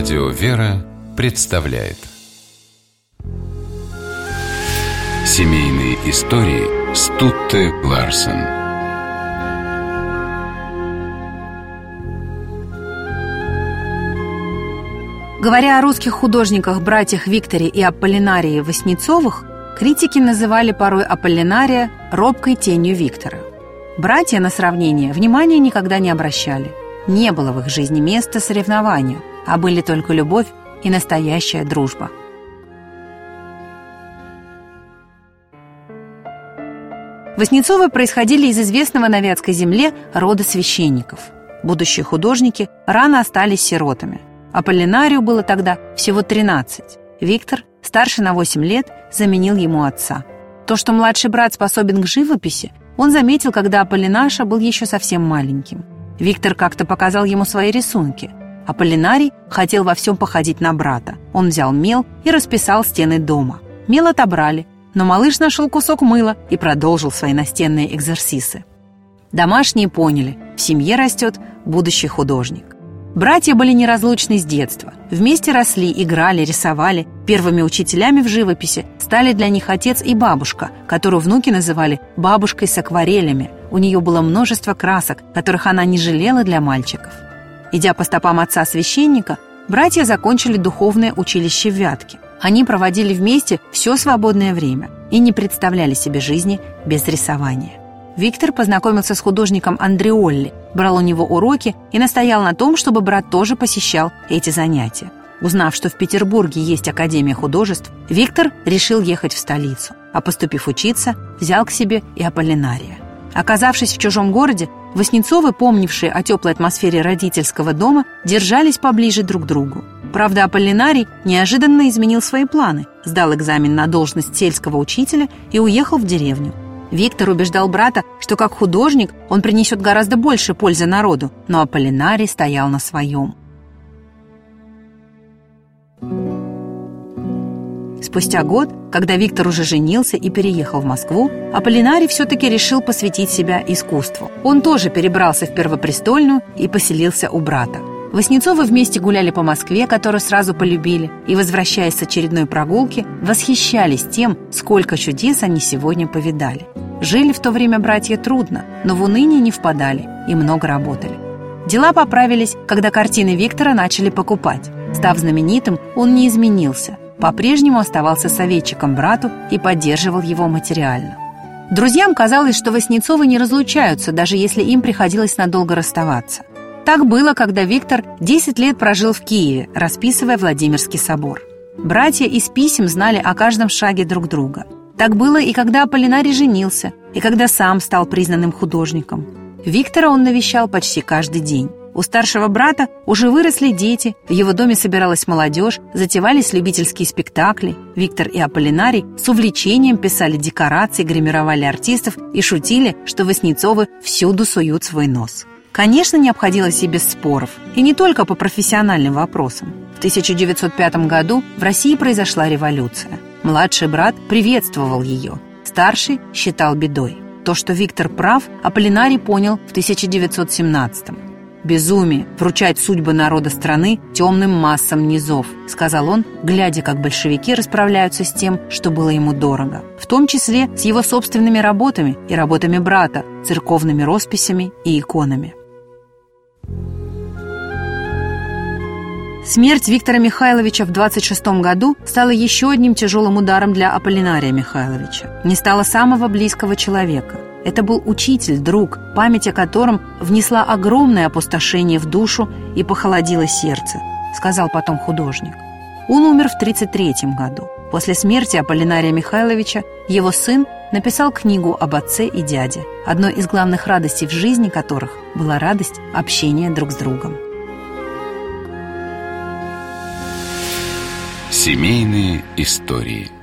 Радио «Вера» представляет Семейные истории Стутте Ларсен Говоря о русских художниках, братьях Викторе и Аполлинарии Васнецовых, критики называли порой Аполлинария робкой тенью Виктора. Братья на сравнение внимания никогда не обращали. Не было в их жизни места соревнованию, а были только любовь и настоящая дружба. Воснецовы происходили из известного на Вятской земле рода священников. Будущие художники рано остались сиротами – Аполлинарию было тогда всего 13. Виктор, старше на 8 лет, заменил ему отца. То, что младший брат способен к живописи, он заметил, когда Аполлинаша был еще совсем маленьким. Виктор как-то показал ему свои рисунки. Аполлинарий хотел во всем походить на брата. Он взял мел и расписал стены дома. Мел отобрали, но малыш нашел кусок мыла и продолжил свои настенные экзерсисы. Домашние поняли, в семье растет будущий художник. Братья были неразлучны с детства. Вместе росли, играли, рисовали. Первыми учителями в живописи стали для них отец и бабушка, которую внуки называли «бабушкой с акварелями». У нее было множество красок, которых она не жалела для мальчиков. Идя по стопам отца-священника, братья закончили духовное училище в Вятке. Они проводили вместе все свободное время и не представляли себе жизни без рисования. Виктор познакомился с художником Андреолли, брал у него уроки и настоял на том, чтобы брат тоже посещал эти занятия. Узнав, что в Петербурге есть Академия художеств, Виктор решил ехать в столицу, а поступив учиться, взял к себе и Аполлинария. Оказавшись в чужом городе, Васнецовы, помнившие о теплой атмосфере родительского дома, держались поближе друг к другу. Правда, Аполлинарий неожиданно изменил свои планы, сдал экзамен на должность сельского учителя и уехал в деревню. Виктор убеждал брата, что как художник он принесет гораздо больше пользы народу, но Аполлинарий стоял на своем. Спустя год, когда Виктор уже женился и переехал в Москву, Аполлинарий все-таки решил посвятить себя искусству. Он тоже перебрался в Первопрестольную и поселился у брата. Воснецовы вместе гуляли по Москве, которую сразу полюбили, и, возвращаясь с очередной прогулки, восхищались тем, сколько чудес они сегодня повидали. Жили в то время братья трудно, но в уныние не впадали и много работали. Дела поправились, когда картины Виктора начали покупать. Став знаменитым, он не изменился, по-прежнему оставался советчиком брату и поддерживал его материально. Друзьям казалось, что Воснецовы не разлучаются, даже если им приходилось надолго расставаться. Так было, когда Виктор 10 лет прожил в Киеве, расписывая Владимирский собор. Братья из писем знали о каждом шаге друг друга. Так было и когда Аполлинарий женился, и когда сам стал признанным художником. Виктора он навещал почти каждый день. У старшего брата уже выросли дети, в его доме собиралась молодежь, затевались любительские спектакли. Виктор и Аполлинарий с увлечением писали декорации, гримировали артистов и шутили, что Васнецовы всюду суют свой нос. Конечно, не обходилось и без споров, и не только по профессиональным вопросам. В 1905 году в России произошла революция. Младший брат приветствовал ее, старший считал бедой. То, что Виктор прав, Аполлинарий понял в 1917 -м. «Безумие – вручать судьбы народа страны темным массам низов», – сказал он, глядя, как большевики расправляются с тем, что было ему дорого, в том числе с его собственными работами и работами брата, церковными росписями и иконами. Смерть Виктора Михайловича в 26 году стала еще одним тяжелым ударом для Аполлинария Михайловича. Не стало самого близкого человека. Это был учитель, друг, память о котором внесла огромное опустошение в душу и похолодило сердце, сказал потом художник. Он умер в 33 году. После смерти Аполлинария Михайловича его сын написал книгу об отце и дяде, одной из главных радостей в жизни которых была радость общения друг с другом. Семейные истории –